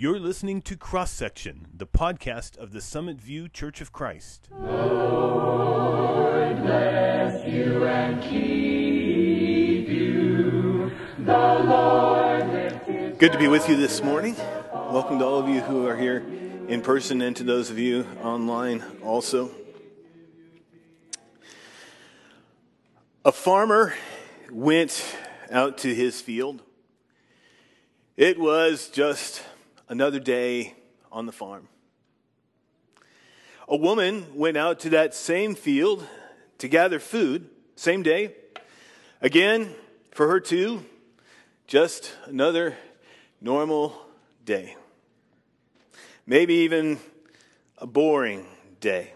You're listening to Cross Section, the podcast of the Summit View Church of Christ. Lord bless you and keep you. The Lord Good to be with you this morning. Welcome to all of you who are here in person and to those of you online also. A farmer went out to his field. It was just another day on the farm. A woman went out to that same field to gather food, same day. Again, for her too, just another normal day. Maybe even a boring day.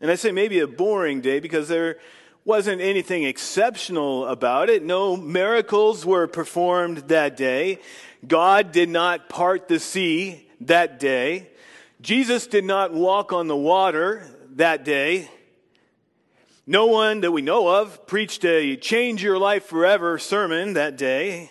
And I say maybe a boring day because there wasn't anything exceptional about it. No miracles were performed that day. God did not part the sea that day. Jesus did not walk on the water that day. No one that we know of preached a change your life forever sermon that day.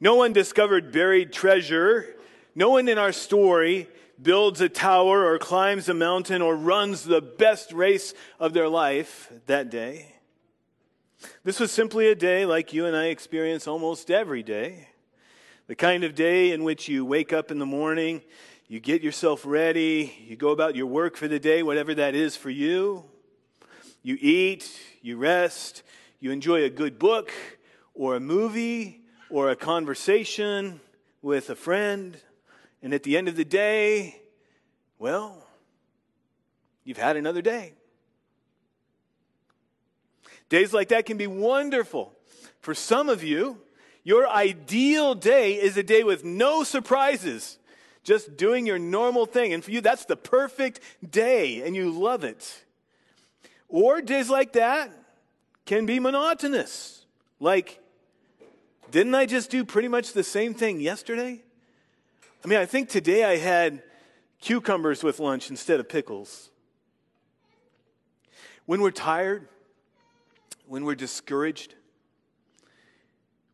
No one discovered buried treasure. No one in our story builds a tower or climbs a mountain or runs the best race of their life that day. This was simply a day like you and I experience almost every day. The kind of day in which you wake up in the morning, you get yourself ready, you go about your work for the day, whatever that is for you. You eat, you rest, you enjoy a good book or a movie or a conversation with a friend. And at the end of the day, well, you've had another day. Days like that can be wonderful. For some of you, your ideal day is a day with no surprises, just doing your normal thing. And for you, that's the perfect day, and you love it. Or days like that can be monotonous. Like, didn't I just do pretty much the same thing yesterday? I mean, I think today I had cucumbers with lunch instead of pickles. When we're tired, when we're discouraged,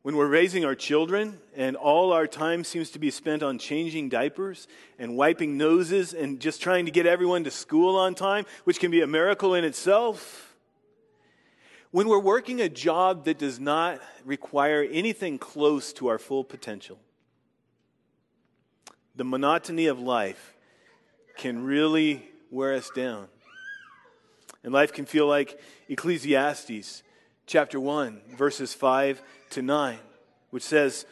when we're raising our children and all our time seems to be spent on changing diapers and wiping noses and just trying to get everyone to school on time, which can be a miracle in itself. When we're working a job that does not require anything close to our full potential, the monotony of life can really wear us down. And life can feel like Ecclesiastes chapter 1, verses 5 to 9, which says,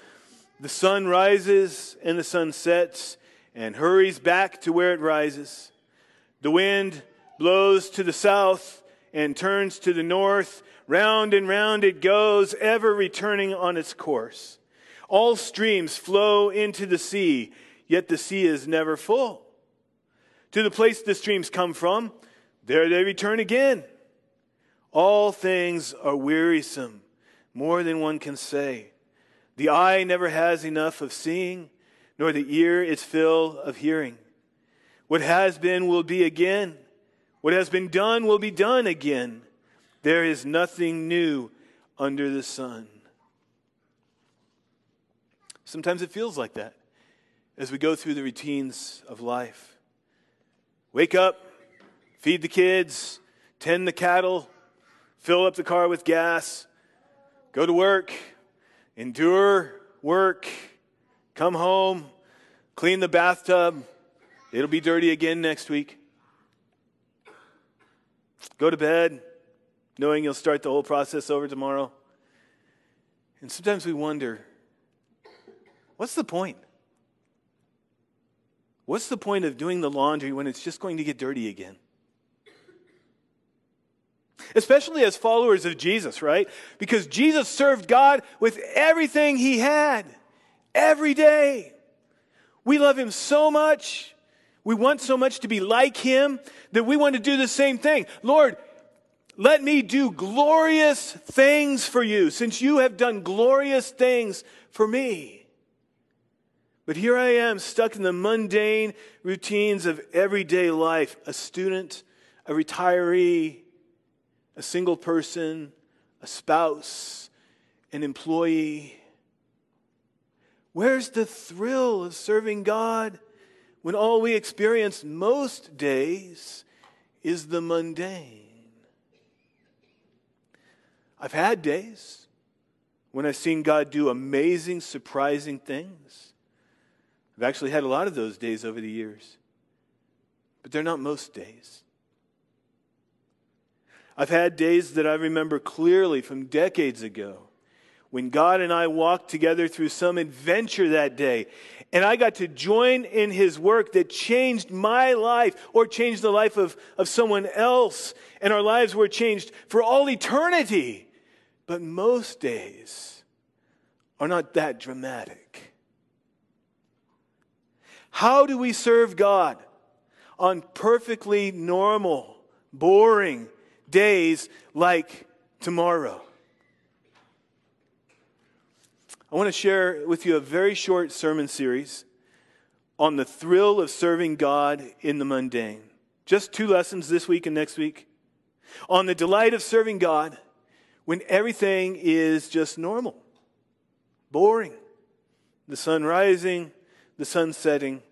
The sun rises and the sun sets and hurries back to where it rises. The wind blows to the south and turns to the north. Round and round it goes, ever returning on its course. All streams flow into the sea, yet the sea is never full. To the place the streams come from, there they return again. All things are wearisome, more than one can say. The eye never has enough of seeing, nor the ear its fill of hearing. What has been will be again. What has been done will be done again. There is nothing new under the sun. Sometimes it feels like that as we go through the routines of life. Wake up, feed the kids, tend the cattle, fill up the car with gas, go to work, endure work, come home, clean the bathtub. It'll be dirty again next week. Go to bed, knowing you'll start the whole process over tomorrow. And sometimes we wonder what's the point? What's the point of doing the laundry when it's just going to get dirty again? Especially as followers of Jesus, right? Because Jesus served God with everything he had every day. We love him so much. We want so much to be like him that we want to do the same thing. Lord, let me do glorious things for you since you have done glorious things for me. But here I am stuck in the mundane routines of everyday life a student, a retiree, a single person, a spouse, an employee. Where's the thrill of serving God when all we experience most days is the mundane? I've had days when I've seen God do amazing, surprising things. I've actually had a lot of those days over the years, but they're not most days. I've had days that I remember clearly from decades ago when God and I walked together through some adventure that day. And I got to join in his work that changed my life or changed the life of, of someone else. And our lives were changed for all eternity. But most days are not that dramatic. How do we serve God on perfectly normal, boring days like tomorrow? I want to share with you a very short sermon series on the thrill of serving God in the mundane. Just two lessons this week and next week. On the delight of serving God when everything is just normal, boring. The sun rising, the sun setting,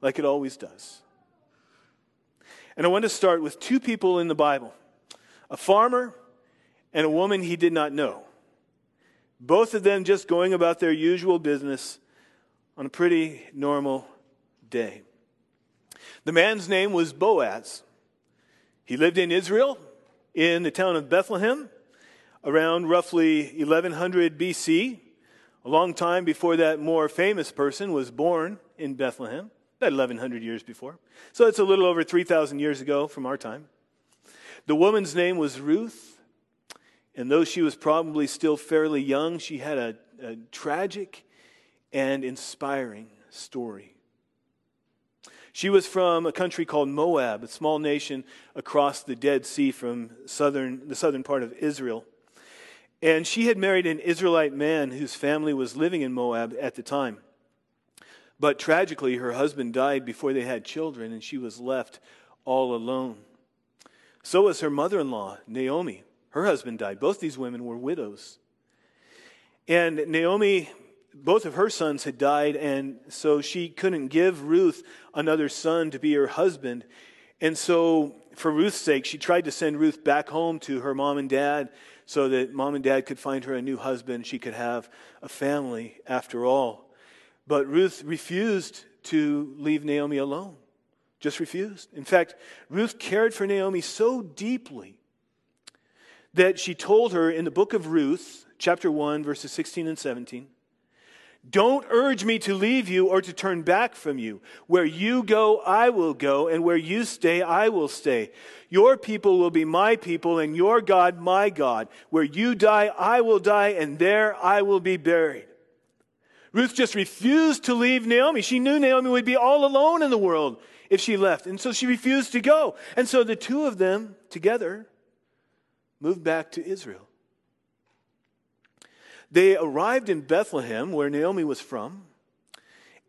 like it always does. And I want to start with two people in the Bible a farmer and a woman he did not know. Both of them just going about their usual business on a pretty normal day. The man's name was Boaz. He lived in Israel in the town of Bethlehem around roughly 1100 BC, a long time before that more famous person was born in Bethlehem, about 1100 years before. So it's a little over 3,000 years ago from our time. The woman's name was Ruth. And though she was probably still fairly young, she had a, a tragic and inspiring story. She was from a country called Moab, a small nation across the Dead Sea from southern, the southern part of Israel. And she had married an Israelite man whose family was living in Moab at the time. But tragically, her husband died before they had children, and she was left all alone. So was her mother in law, Naomi. Her husband died. Both these women were widows. And Naomi, both of her sons had died, and so she couldn't give Ruth another son to be her husband. And so, for Ruth's sake, she tried to send Ruth back home to her mom and dad so that mom and dad could find her a new husband. She could have a family after all. But Ruth refused to leave Naomi alone. Just refused. In fact, Ruth cared for Naomi so deeply that she told her in the book of Ruth, chapter 1, verses 16 and 17. Don't urge me to leave you or to turn back from you. Where you go, I will go, and where you stay, I will stay. Your people will be my people, and your God, my God. Where you die, I will die, and there I will be buried. Ruth just refused to leave Naomi. She knew Naomi would be all alone in the world if she left, and so she refused to go. And so the two of them together moved back to Israel. They arrived in Bethlehem, where Naomi was from,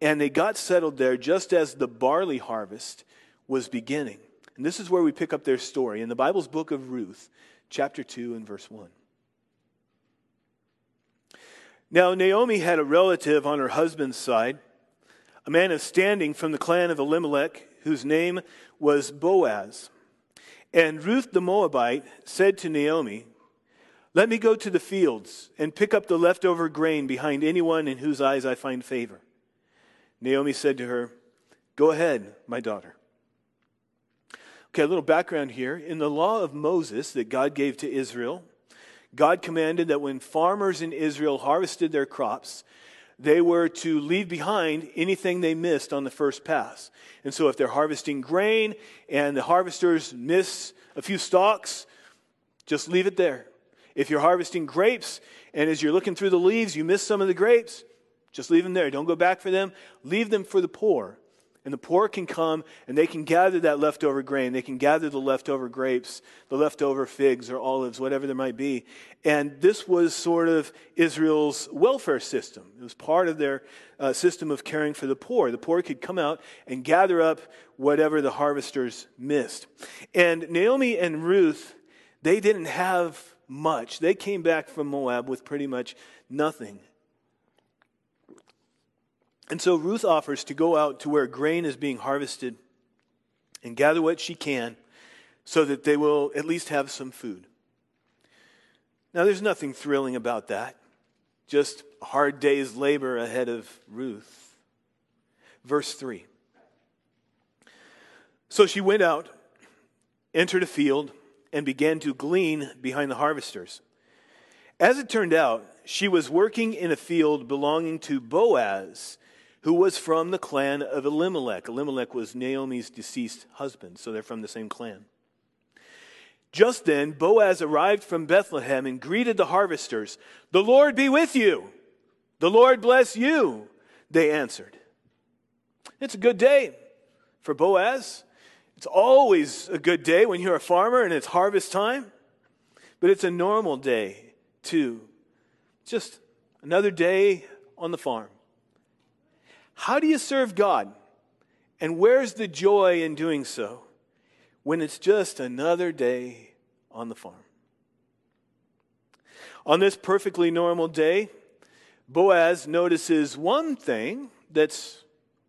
and they got settled there just as the barley harvest was beginning. And this is where we pick up their story in the Bible's book of Ruth, chapter 2 and verse 1. Now, Naomi had a relative on her husband's side, a man of standing from the clan of Elimelech, whose name was Boaz. And Ruth the Moabite said to Naomi, Let me go to the fields and pick up the leftover grain behind anyone in whose eyes I find favor. Naomi said to her, Go ahead, my daughter. Okay, a little background here. In the law of Moses that God gave to Israel, God commanded that when farmers in Israel harvested their crops, they were to leave behind anything they missed on the first pass. And so if they're harvesting grain and the harvesters miss a few stalks, just leave it there. If you're harvesting grapes and as you're looking through the leaves, you miss some of the grapes, just leave them there. Don't go back for them. Leave them for the poor. And the poor can come and they can gather that leftover grain. They can gather the leftover grapes, the leftover figs or olives, whatever there might be. And this was sort of Israel's welfare system. It was part of their uh, system of caring for the poor. The poor could come out and gather up whatever the harvesters missed. And Naomi and Ruth, they didn't have much. They came back from Moab with pretty much nothing. And so Ruth offers to go out to where grain is being harvested and gather what she can so that they will at least have some food. Now, there's nothing thrilling about that, just hard day's labor ahead of Ruth. Verse 3. So she went out, entered a field, and began to glean behind the harvesters. As it turned out, she was working in a field belonging to Boaz, who was from the clan of Elimelech. Elimelech was Naomi's deceased husband, so they're from the same clan. Just then, Boaz arrived from Bethlehem and greeted the harvesters. The Lord be with you. The Lord bless you, they answered. It's a good day for Boaz. It's always a good day when you're a farmer and it's harvest time, but it's a normal day too. Just another day on the farm. How do you serve God? And where's the joy in doing so when it's just another day on the farm? On this perfectly normal day, Boaz notices one thing that's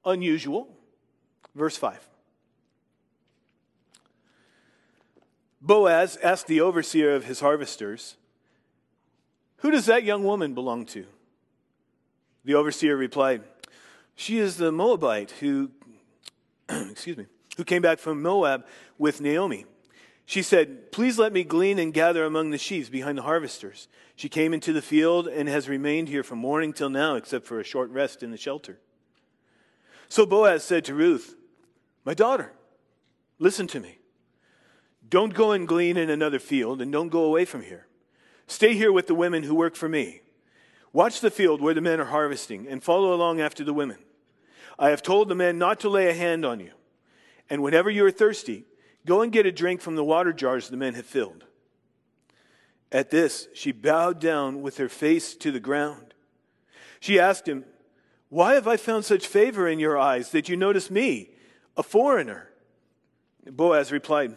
unusual. Verse 5. Boaz asked the overseer of his harvesters, Who does that young woman belong to? The overseer replied, She is the Moabite who, excuse me, who came back from Moab with Naomi. She said, Please let me glean and gather among the sheaves behind the harvesters. She came into the field and has remained here from morning till now, except for a short rest in the shelter. So Boaz said to Ruth, My daughter, listen to me. Don't go and glean in another field, and don't go away from here. Stay here with the women who work for me. Watch the field where the men are harvesting, and follow along after the women. I have told the men not to lay a hand on you. And whenever you are thirsty, go and get a drink from the water jars the men have filled. At this, she bowed down with her face to the ground. She asked him, Why have I found such favor in your eyes that you notice me, a foreigner? Boaz replied,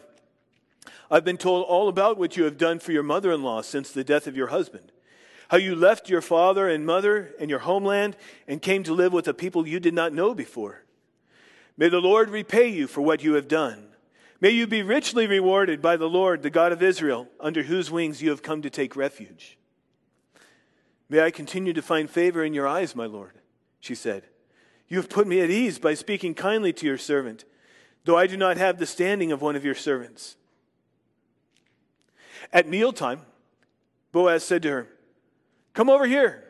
I've been told all about what you have done for your mother in law since the death of your husband. How you left your father and mother and your homeland and came to live with a people you did not know before. May the Lord repay you for what you have done. May you be richly rewarded by the Lord, the God of Israel, under whose wings you have come to take refuge. May I continue to find favor in your eyes, my Lord, she said. You have put me at ease by speaking kindly to your servant, though I do not have the standing of one of your servants. At mealtime, Boaz said to her, Come over here,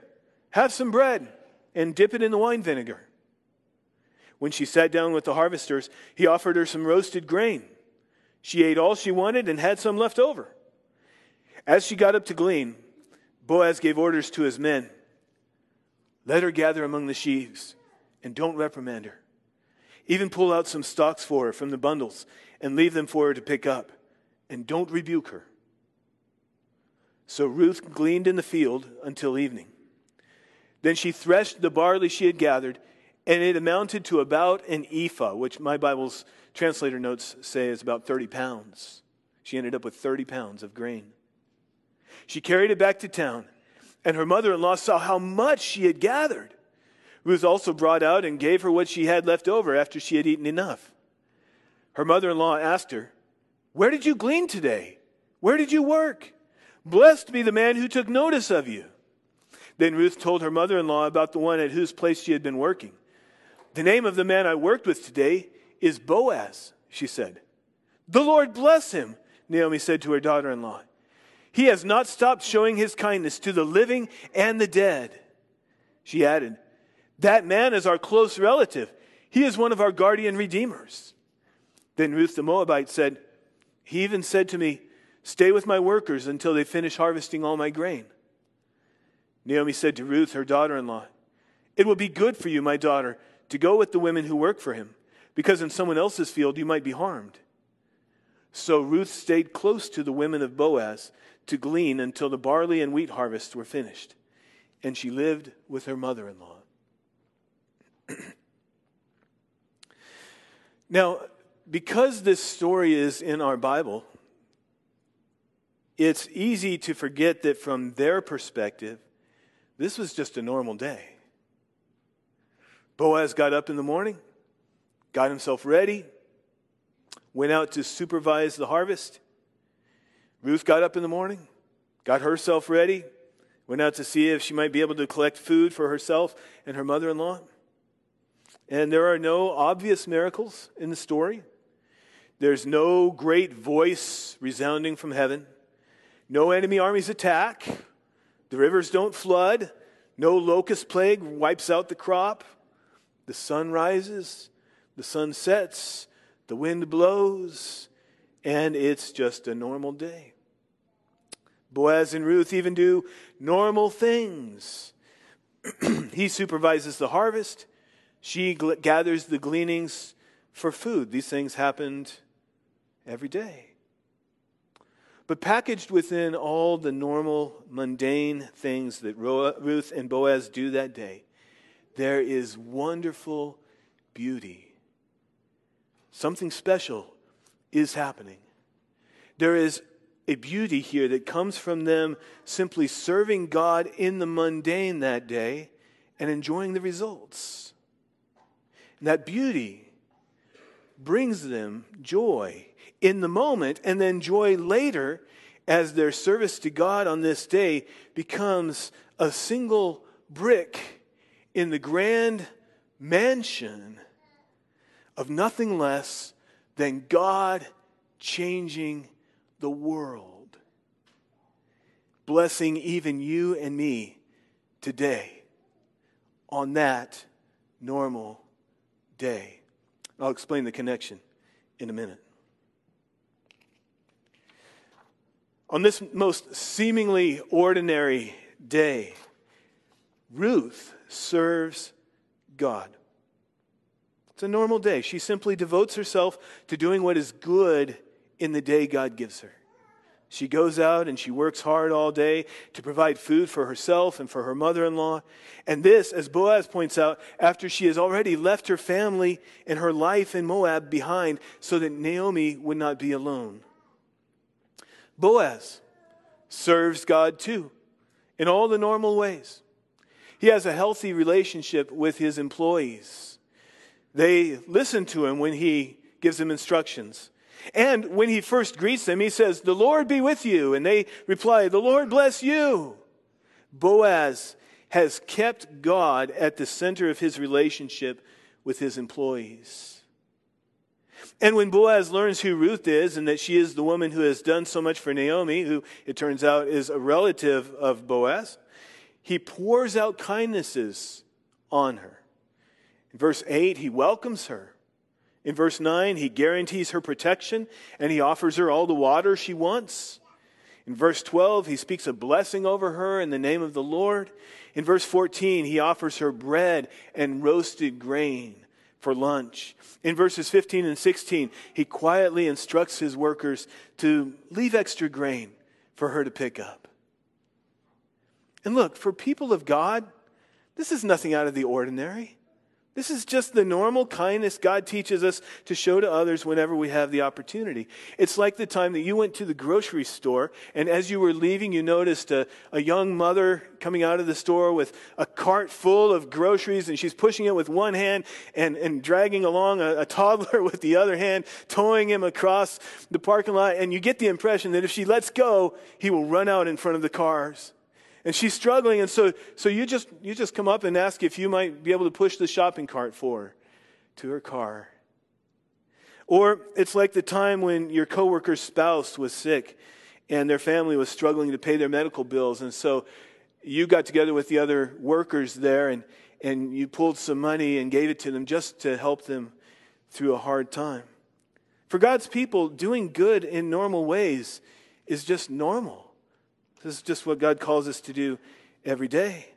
have some bread, and dip it in the wine vinegar. When she sat down with the harvesters, he offered her some roasted grain. She ate all she wanted and had some left over. As she got up to glean, Boaz gave orders to his men Let her gather among the sheaves, and don't reprimand her. Even pull out some stalks for her from the bundles and leave them for her to pick up, and don't rebuke her. So Ruth gleaned in the field until evening. Then she threshed the barley she had gathered, and it amounted to about an ephah, which my Bible's translator notes say is about 30 pounds. She ended up with 30 pounds of grain. She carried it back to town, and her mother in law saw how much she had gathered. Ruth also brought out and gave her what she had left over after she had eaten enough. Her mother in law asked her, Where did you glean today? Where did you work? Blessed be the man who took notice of you. Then Ruth told her mother in law about the one at whose place she had been working. The name of the man I worked with today is Boaz, she said. The Lord bless him, Naomi said to her daughter in law. He has not stopped showing his kindness to the living and the dead. She added, That man is our close relative. He is one of our guardian redeemers. Then Ruth the Moabite said, He even said to me, Stay with my workers until they finish harvesting all my grain. Naomi said to Ruth, her daughter in law, It will be good for you, my daughter, to go with the women who work for him, because in someone else's field you might be harmed. So Ruth stayed close to the women of Boaz to glean until the barley and wheat harvests were finished, and she lived with her mother in law. now, because this story is in our Bible, it's easy to forget that from their perspective, this was just a normal day. Boaz got up in the morning, got himself ready, went out to supervise the harvest. Ruth got up in the morning, got herself ready, went out to see if she might be able to collect food for herself and her mother in law. And there are no obvious miracles in the story. There's no great voice resounding from heaven. No enemy armies attack. The rivers don't flood. No locust plague wipes out the crop. The sun rises, the sun sets, the wind blows, and it's just a normal day. Boaz and Ruth even do normal things. he supervises the harvest, she gathers the gleanings for food. These things happened every day. But packaged within all the normal, mundane things that Ruth and Boaz do that day, there is wonderful beauty. Something special is happening. There is a beauty here that comes from them simply serving God in the mundane that day and enjoying the results. And that beauty brings them joy in the moment and then joy later as their service to God on this day becomes a single brick in the grand mansion of nothing less than God changing the world, blessing even you and me today on that normal day. I'll explain the connection in a minute. On this most seemingly ordinary day, Ruth serves God. It's a normal day. She simply devotes herself to doing what is good in the day God gives her. She goes out and she works hard all day to provide food for herself and for her mother in law. And this, as Boaz points out, after she has already left her family and her life in Moab behind so that Naomi would not be alone. Boaz serves God too, in all the normal ways. He has a healthy relationship with his employees. They listen to him when he gives them instructions. And when he first greets them, he says, The Lord be with you. And they reply, The Lord bless you. Boaz has kept God at the center of his relationship with his employees. And when Boaz learns who Ruth is and that she is the woman who has done so much for Naomi, who it turns out is a relative of Boaz, he pours out kindnesses on her. In verse 8, he welcomes her. In verse 9, he guarantees her protection and he offers her all the water she wants. In verse 12, he speaks a blessing over her in the name of the Lord. In verse 14, he offers her bread and roasted grain for lunch. In verses 15 and 16, he quietly instructs his workers to leave extra grain for her to pick up. And look, for people of God, this is nothing out of the ordinary. This is just the normal kindness God teaches us to show to others whenever we have the opportunity. It's like the time that you went to the grocery store, and as you were leaving, you noticed a, a young mother coming out of the store with a cart full of groceries, and she's pushing it with one hand and, and dragging along a, a toddler with the other hand, towing him across the parking lot. And you get the impression that if she lets go, he will run out in front of the cars and she's struggling and so so you just you just come up and ask if you might be able to push the shopping cart for her to her car. Or it's like the time when your coworker's spouse was sick and their family was struggling to pay their medical bills and so you got together with the other workers there and and you pulled some money and gave it to them just to help them through a hard time. For God's people doing good in normal ways is just normal this is just what God calls us to do every day.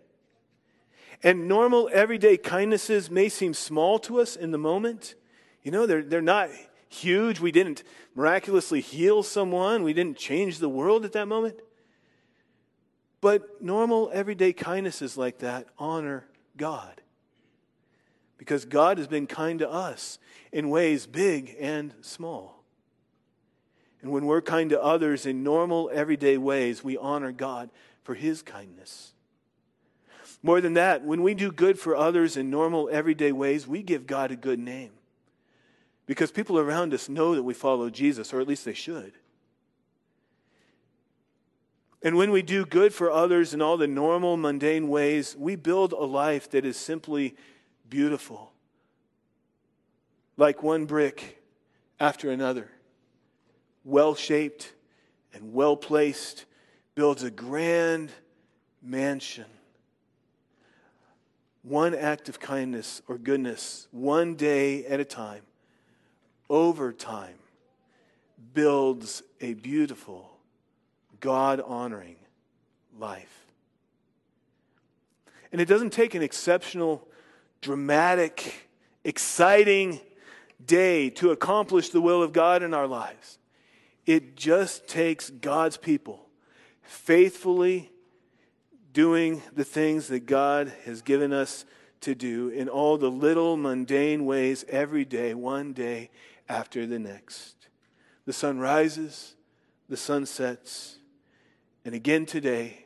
And normal, everyday kindnesses may seem small to us in the moment. You know, they're, they're not huge. We didn't miraculously heal someone, we didn't change the world at that moment. But normal, everyday kindnesses like that honor God. Because God has been kind to us in ways big and small. And when we're kind to others in normal, everyday ways, we honor God for His kindness. More than that, when we do good for others in normal, everyday ways, we give God a good name. Because people around us know that we follow Jesus, or at least they should. And when we do good for others in all the normal, mundane ways, we build a life that is simply beautiful. Like one brick after another, well shaped and well placed, builds a grand mansion one act of kindness or goodness, one day at a time, over time, builds a beautiful, God honoring life. And it doesn't take an exceptional, dramatic, exciting day to accomplish the will of God in our lives. It just takes God's people faithfully doing the things that God has given us to do in all the little mundane ways every day, one day after the next. The sun rises, the sun sets, and again today,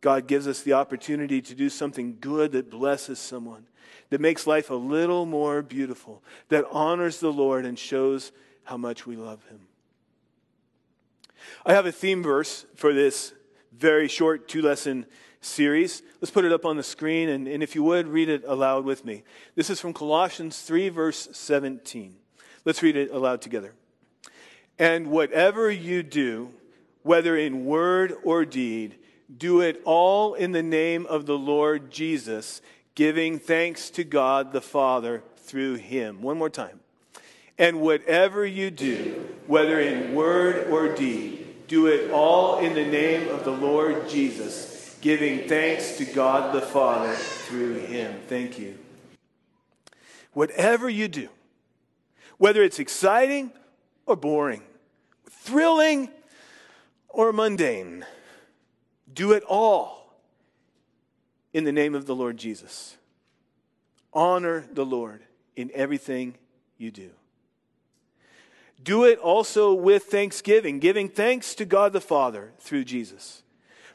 God gives us the opportunity to do something good that blesses someone, that makes life a little more beautiful, that honors the Lord and shows how much we love Him. I have a theme verse for this very short two lesson series. Let's put it up on the screen, and, and if you would, read it aloud with me. This is from Colossians 3, verse 17. Let's read it aloud together. And whatever you do, whether in word or deed, do it all in the name of the Lord Jesus, giving thanks to God the Father through him. One more time. And whatever you do, whether in word or deed, do it all in the name of the Lord Jesus, giving thanks to God the Father through him. Thank you. Whatever you do, whether it's exciting or boring, thrilling or mundane, do it all in the name of the Lord Jesus. Honor the Lord in everything you do. Do it also with thanksgiving, giving thanks to God the Father through Jesus.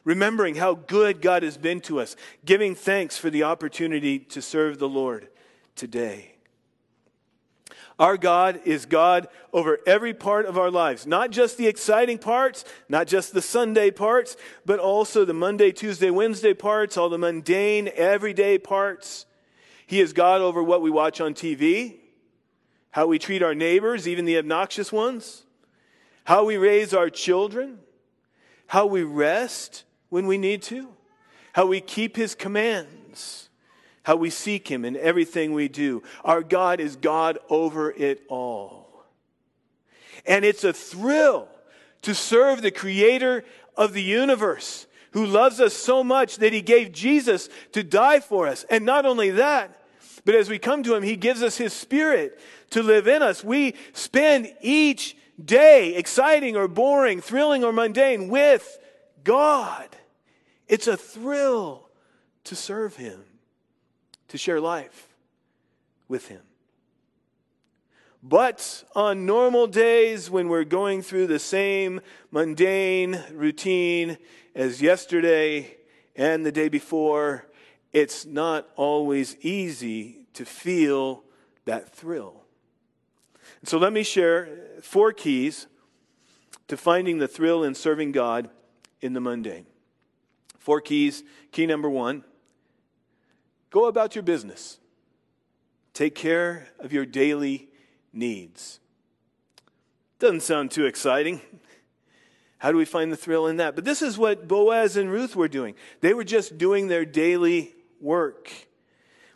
Remembering how good God has been to us, giving thanks for the opportunity to serve the Lord today. Our God is God over every part of our lives, not just the exciting parts, not just the Sunday parts, but also the Monday, Tuesday, Wednesday parts, all the mundane, everyday parts. He is God over what we watch on TV, how we treat our neighbors, even the obnoxious ones, how we raise our children, how we rest when we need to, how we keep His commands, how we seek Him in everything we do. Our God is God over it all. And it's a thrill to serve the Creator of the universe who loves us so much that He gave Jesus to die for us. And not only that, but as we come to Him, He gives us His Spirit to live in us. We spend each day, exciting or boring, thrilling or mundane, with God. It's a thrill to serve Him, to share life with Him. But on normal days when we're going through the same mundane routine as yesterday and the day before, it's not always easy to feel that thrill. And so let me share four keys to finding the thrill in serving God in the mundane. Four keys. Key number one go about your business, take care of your daily needs. Doesn't sound too exciting. How do we find the thrill in that? But this is what Boaz and Ruth were doing. They were just doing their daily work.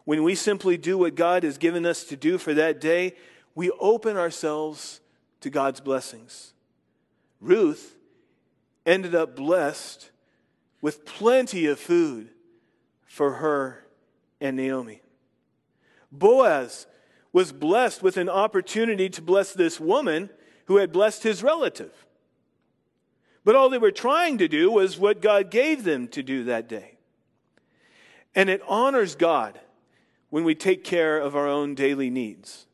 When we simply do what God has given us to do for that day, we open ourselves to God's blessings. Ruth ended up blessed with plenty of food for her and Naomi. Boaz was blessed with an opportunity to bless this woman who had blessed his relative. But all they were trying to do was what God gave them to do that day. And it honors God when we take care of our own daily needs.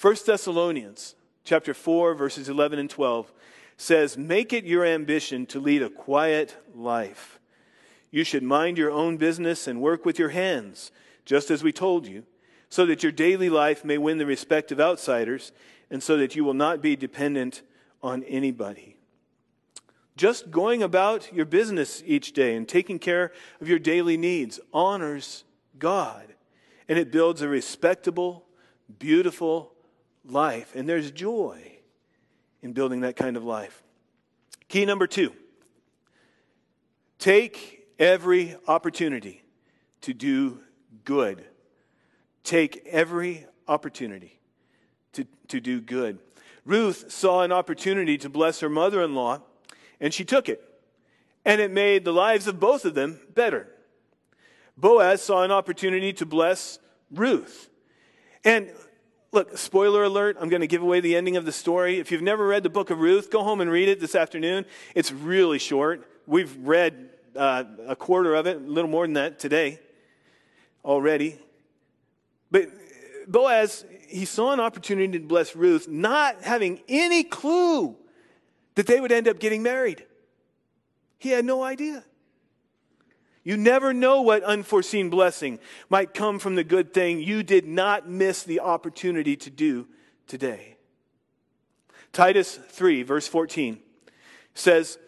1 Thessalonians chapter 4 verses 11 and 12 says, "Make it your ambition to lead a quiet life, You should mind your own business and work with your hands, just as we told you, so that your daily life may win the respect of outsiders and so that you will not be dependent on anybody. Just going about your business each day and taking care of your daily needs honors God, and it builds a respectable, beautiful life. And there's joy in building that kind of life. Key number two take every opportunity to do good. Take every opportunity to, to do good. Ruth saw an opportunity to bless her mother in law, and she took it. And it made the lives of both of them better. Boaz saw an opportunity to bless Ruth. And look, spoiler alert, I'm going to give away the ending of the story. If you've never read the book of Ruth, go home and read it this afternoon. It's really short. We've read uh, a quarter of it, a little more than that today already. But Boaz, he saw an opportunity to bless Ruth, not having any clue that they would end up getting married. He had no idea. You never know what unforeseen blessing might come from the good thing you did not miss the opportunity to do today. Titus 3, verse 14 says,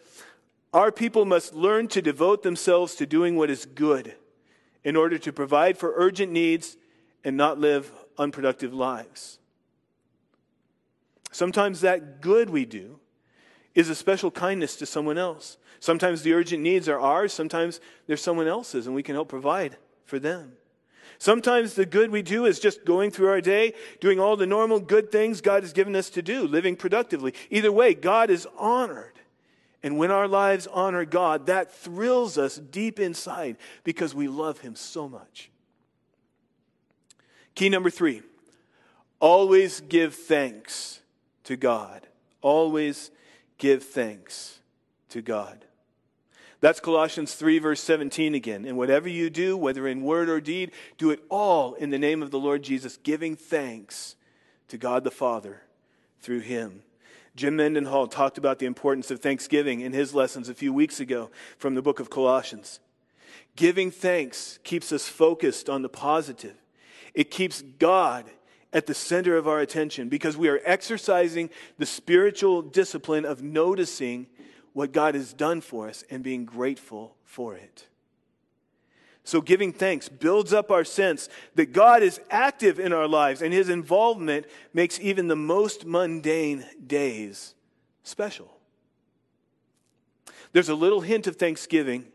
Our people must learn to devote themselves to doing what is good in order to provide for urgent needs and not live unproductive lives. Sometimes that good we do is a special kindness to someone else. Sometimes the urgent needs are ours, sometimes they're someone else's, and we can help provide for them. Sometimes the good we do is just going through our day, doing all the normal good things God has given us to do, living productively. Either way, God is honored. And when our lives honor God, that thrills us deep inside because we love Him so much. Key number three always give thanks to God. Always give thanks to God. That's Colossians 3, verse 17 again. And whatever you do, whether in word or deed, do it all in the name of the Lord Jesus, giving thanks to God the Father through him. Jim Mendenhall talked about the importance of thanksgiving in his lessons a few weeks ago from the book of Colossians. Giving thanks keeps us focused on the positive, it keeps God at the center of our attention because we are exercising the spiritual discipline of noticing what God has done for us and being grateful for it. So, giving thanks builds up our sense that God is active in our lives and his involvement makes even the most mundane days special. There's a little hint of thanksgiving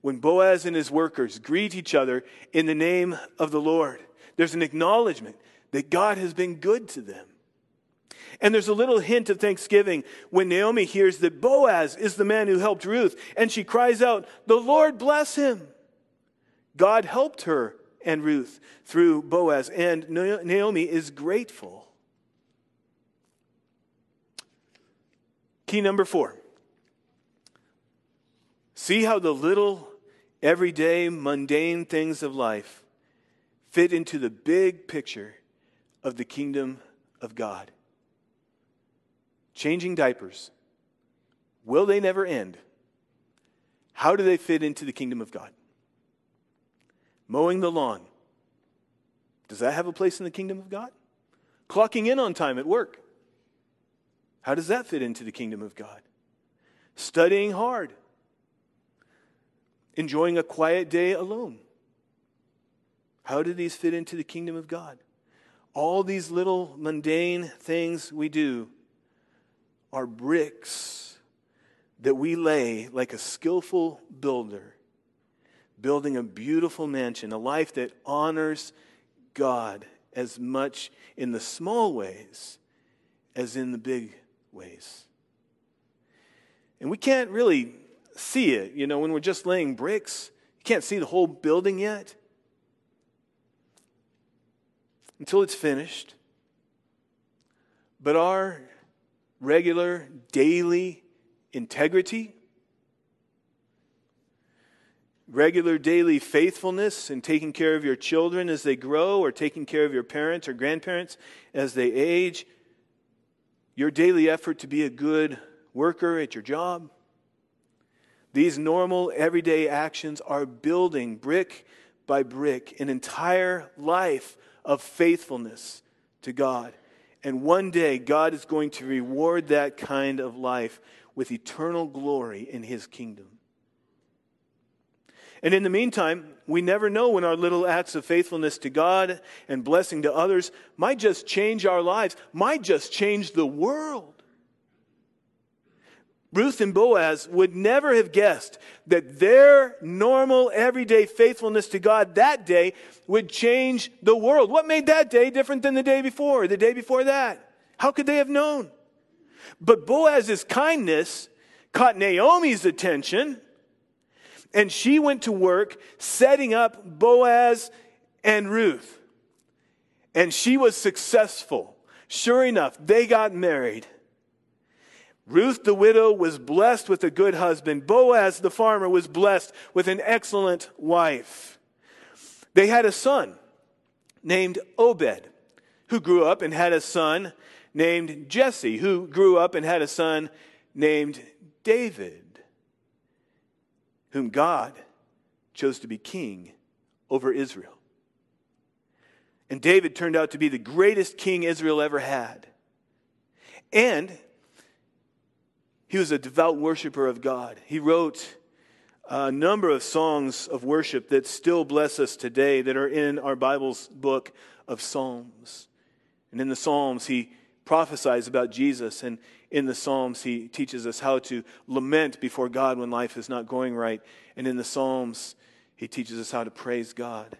when Boaz and his workers greet each other in the name of the Lord. There's an acknowledgement that God has been good to them. And there's a little hint of thanksgiving when Naomi hears that Boaz is the man who helped Ruth, and she cries out, The Lord bless him. God helped her and Ruth through Boaz, and Naomi is grateful. Key number four see how the little, everyday, mundane things of life fit into the big picture of the kingdom of God. Changing diapers. Will they never end? How do they fit into the kingdom of God? Mowing the lawn. Does that have a place in the kingdom of God? Clocking in on time at work. How does that fit into the kingdom of God? Studying hard. Enjoying a quiet day alone. How do these fit into the kingdom of God? all these little mundane things we do are bricks that we lay like a skillful builder, building a beautiful mansion, a life that honors God as much in the small ways as in the big ways. And we can't really see it, you know, when we're just laying bricks. You can't see the whole building yet until it's finished. But our regular, daily integrity, regular daily faithfulness in taking care of your children as they grow, or taking care of your parents or grandparents as they age, your daily effort to be a good worker at your job, These normal, everyday actions are building brick by brick an entire life of faithfulness to God. And one day, God is going to reward that kind of life with eternal glory in His kingdom. And in the meantime, we never know when our little acts of faithfulness to God and blessing to others might just change our lives, might just change the world. Ruth and Boaz would never have guessed that their normal, everyday faithfulness to God that day would change the world. What made that day different than the day before, the day before that? How could they have known? But Boaz's kindness caught Naomi's attention, and she went to work setting up Boaz and Ruth. And she was successful. Sure enough, they got married. Ruth the widow was blessed with a good husband. Boaz the farmer was blessed with an excellent wife. They had a son named Obed, who grew up and had a son named Jesse, who grew up and had a son named David, whom God chose to be king over Israel. And David turned out to be the greatest king Israel ever had. And he was a devout worshiper of God. He wrote a number of songs of worship that still bless us today that are in our Bible's book of Psalms. And in the Psalms, he prophesies about Jesus. And in the Psalms, he teaches us how to lament before God when life is not going right. And in the Psalms, he teaches us how to praise God.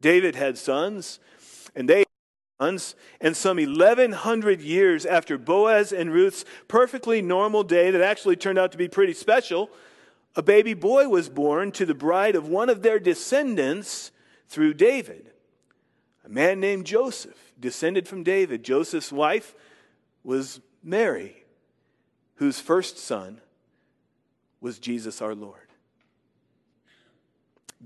David had sons, and they and some 1,100 years after Boaz and Ruth's perfectly normal day that actually turned out to be pretty special, a baby boy was born to the bride of one of their descendants through David. A man named Joseph descended from David. Joseph's wife was Mary, whose first son was Jesus our Lord.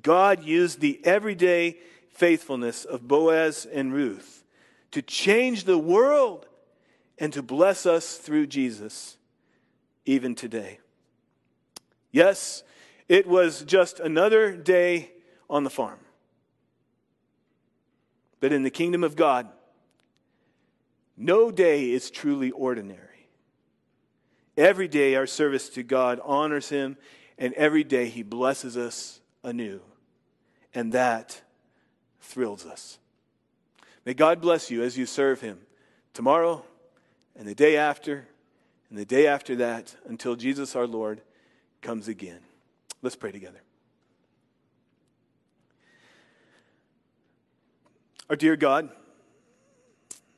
God used the everyday faithfulness of Boaz and Ruth to change the world and to bless us through Jesus even today. Yes, it was just another day on the farm. But in the kingdom of God, no day is truly ordinary. Every day our service to God honors Him, and every day He blesses us anew. And that thrills us. May God bless you as you serve Him tomorrow and the day after and the day after that until Jesus our Lord comes again. Let's pray together. Our dear God,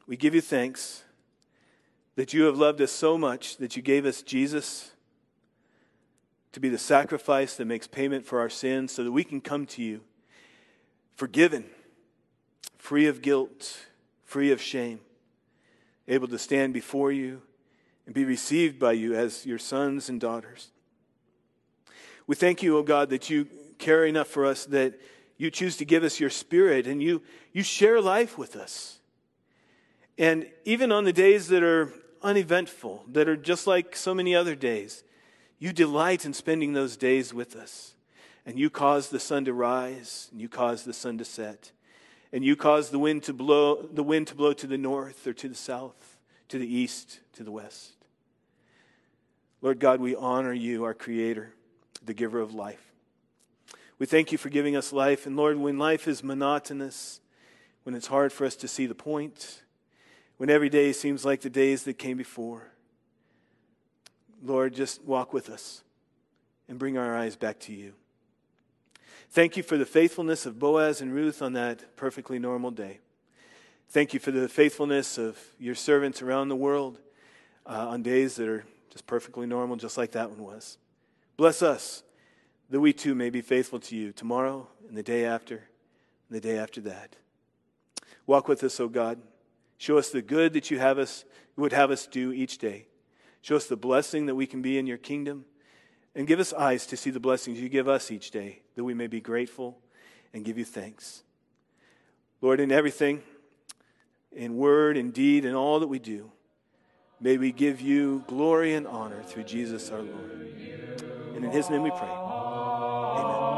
we give you thanks that you have loved us so much that you gave us Jesus to be the sacrifice that makes payment for our sins so that we can come to you forgiven free of guilt, free of shame, able to stand before you and be received by you as your sons and daughters. We thank you, O oh God, that you care enough for us that you choose to give us your spirit and you, you share life with us. And even on the days that are uneventful, that are just like so many other days, you delight in spending those days with us. And you cause the sun to rise, and you cause the sun to set and you cause the wind to blow the wind to blow to the north or to the south, to the east, to the west. Lord God, we honor you, our creator, the giver of life. We thank you for giving us life. And Lord, when life is monotonous, when it's hard for us to see the point, when every day seems like the days that came before, Lord, just walk with us and bring our eyes back to you. Thank you for the faithfulness of Boaz and Ruth on that perfectly normal day. Thank you for the faithfulness of your servants around the world uh, on days that are just perfectly normal, just like that one was. Bless us that we too may be faithful to you tomorrow and the day after and the day after that. Walk with us, O God. Show us the good that you have us, would have us do each day. Show us the blessing that we can be in your kingdom. And give us eyes to see the blessings you give us each day, that we may be grateful and give you thanks. Lord, in everything, in word, in deed, in all that we do, May we give you glory and honor through Jesus our Lord. And in his name we pray. Amen.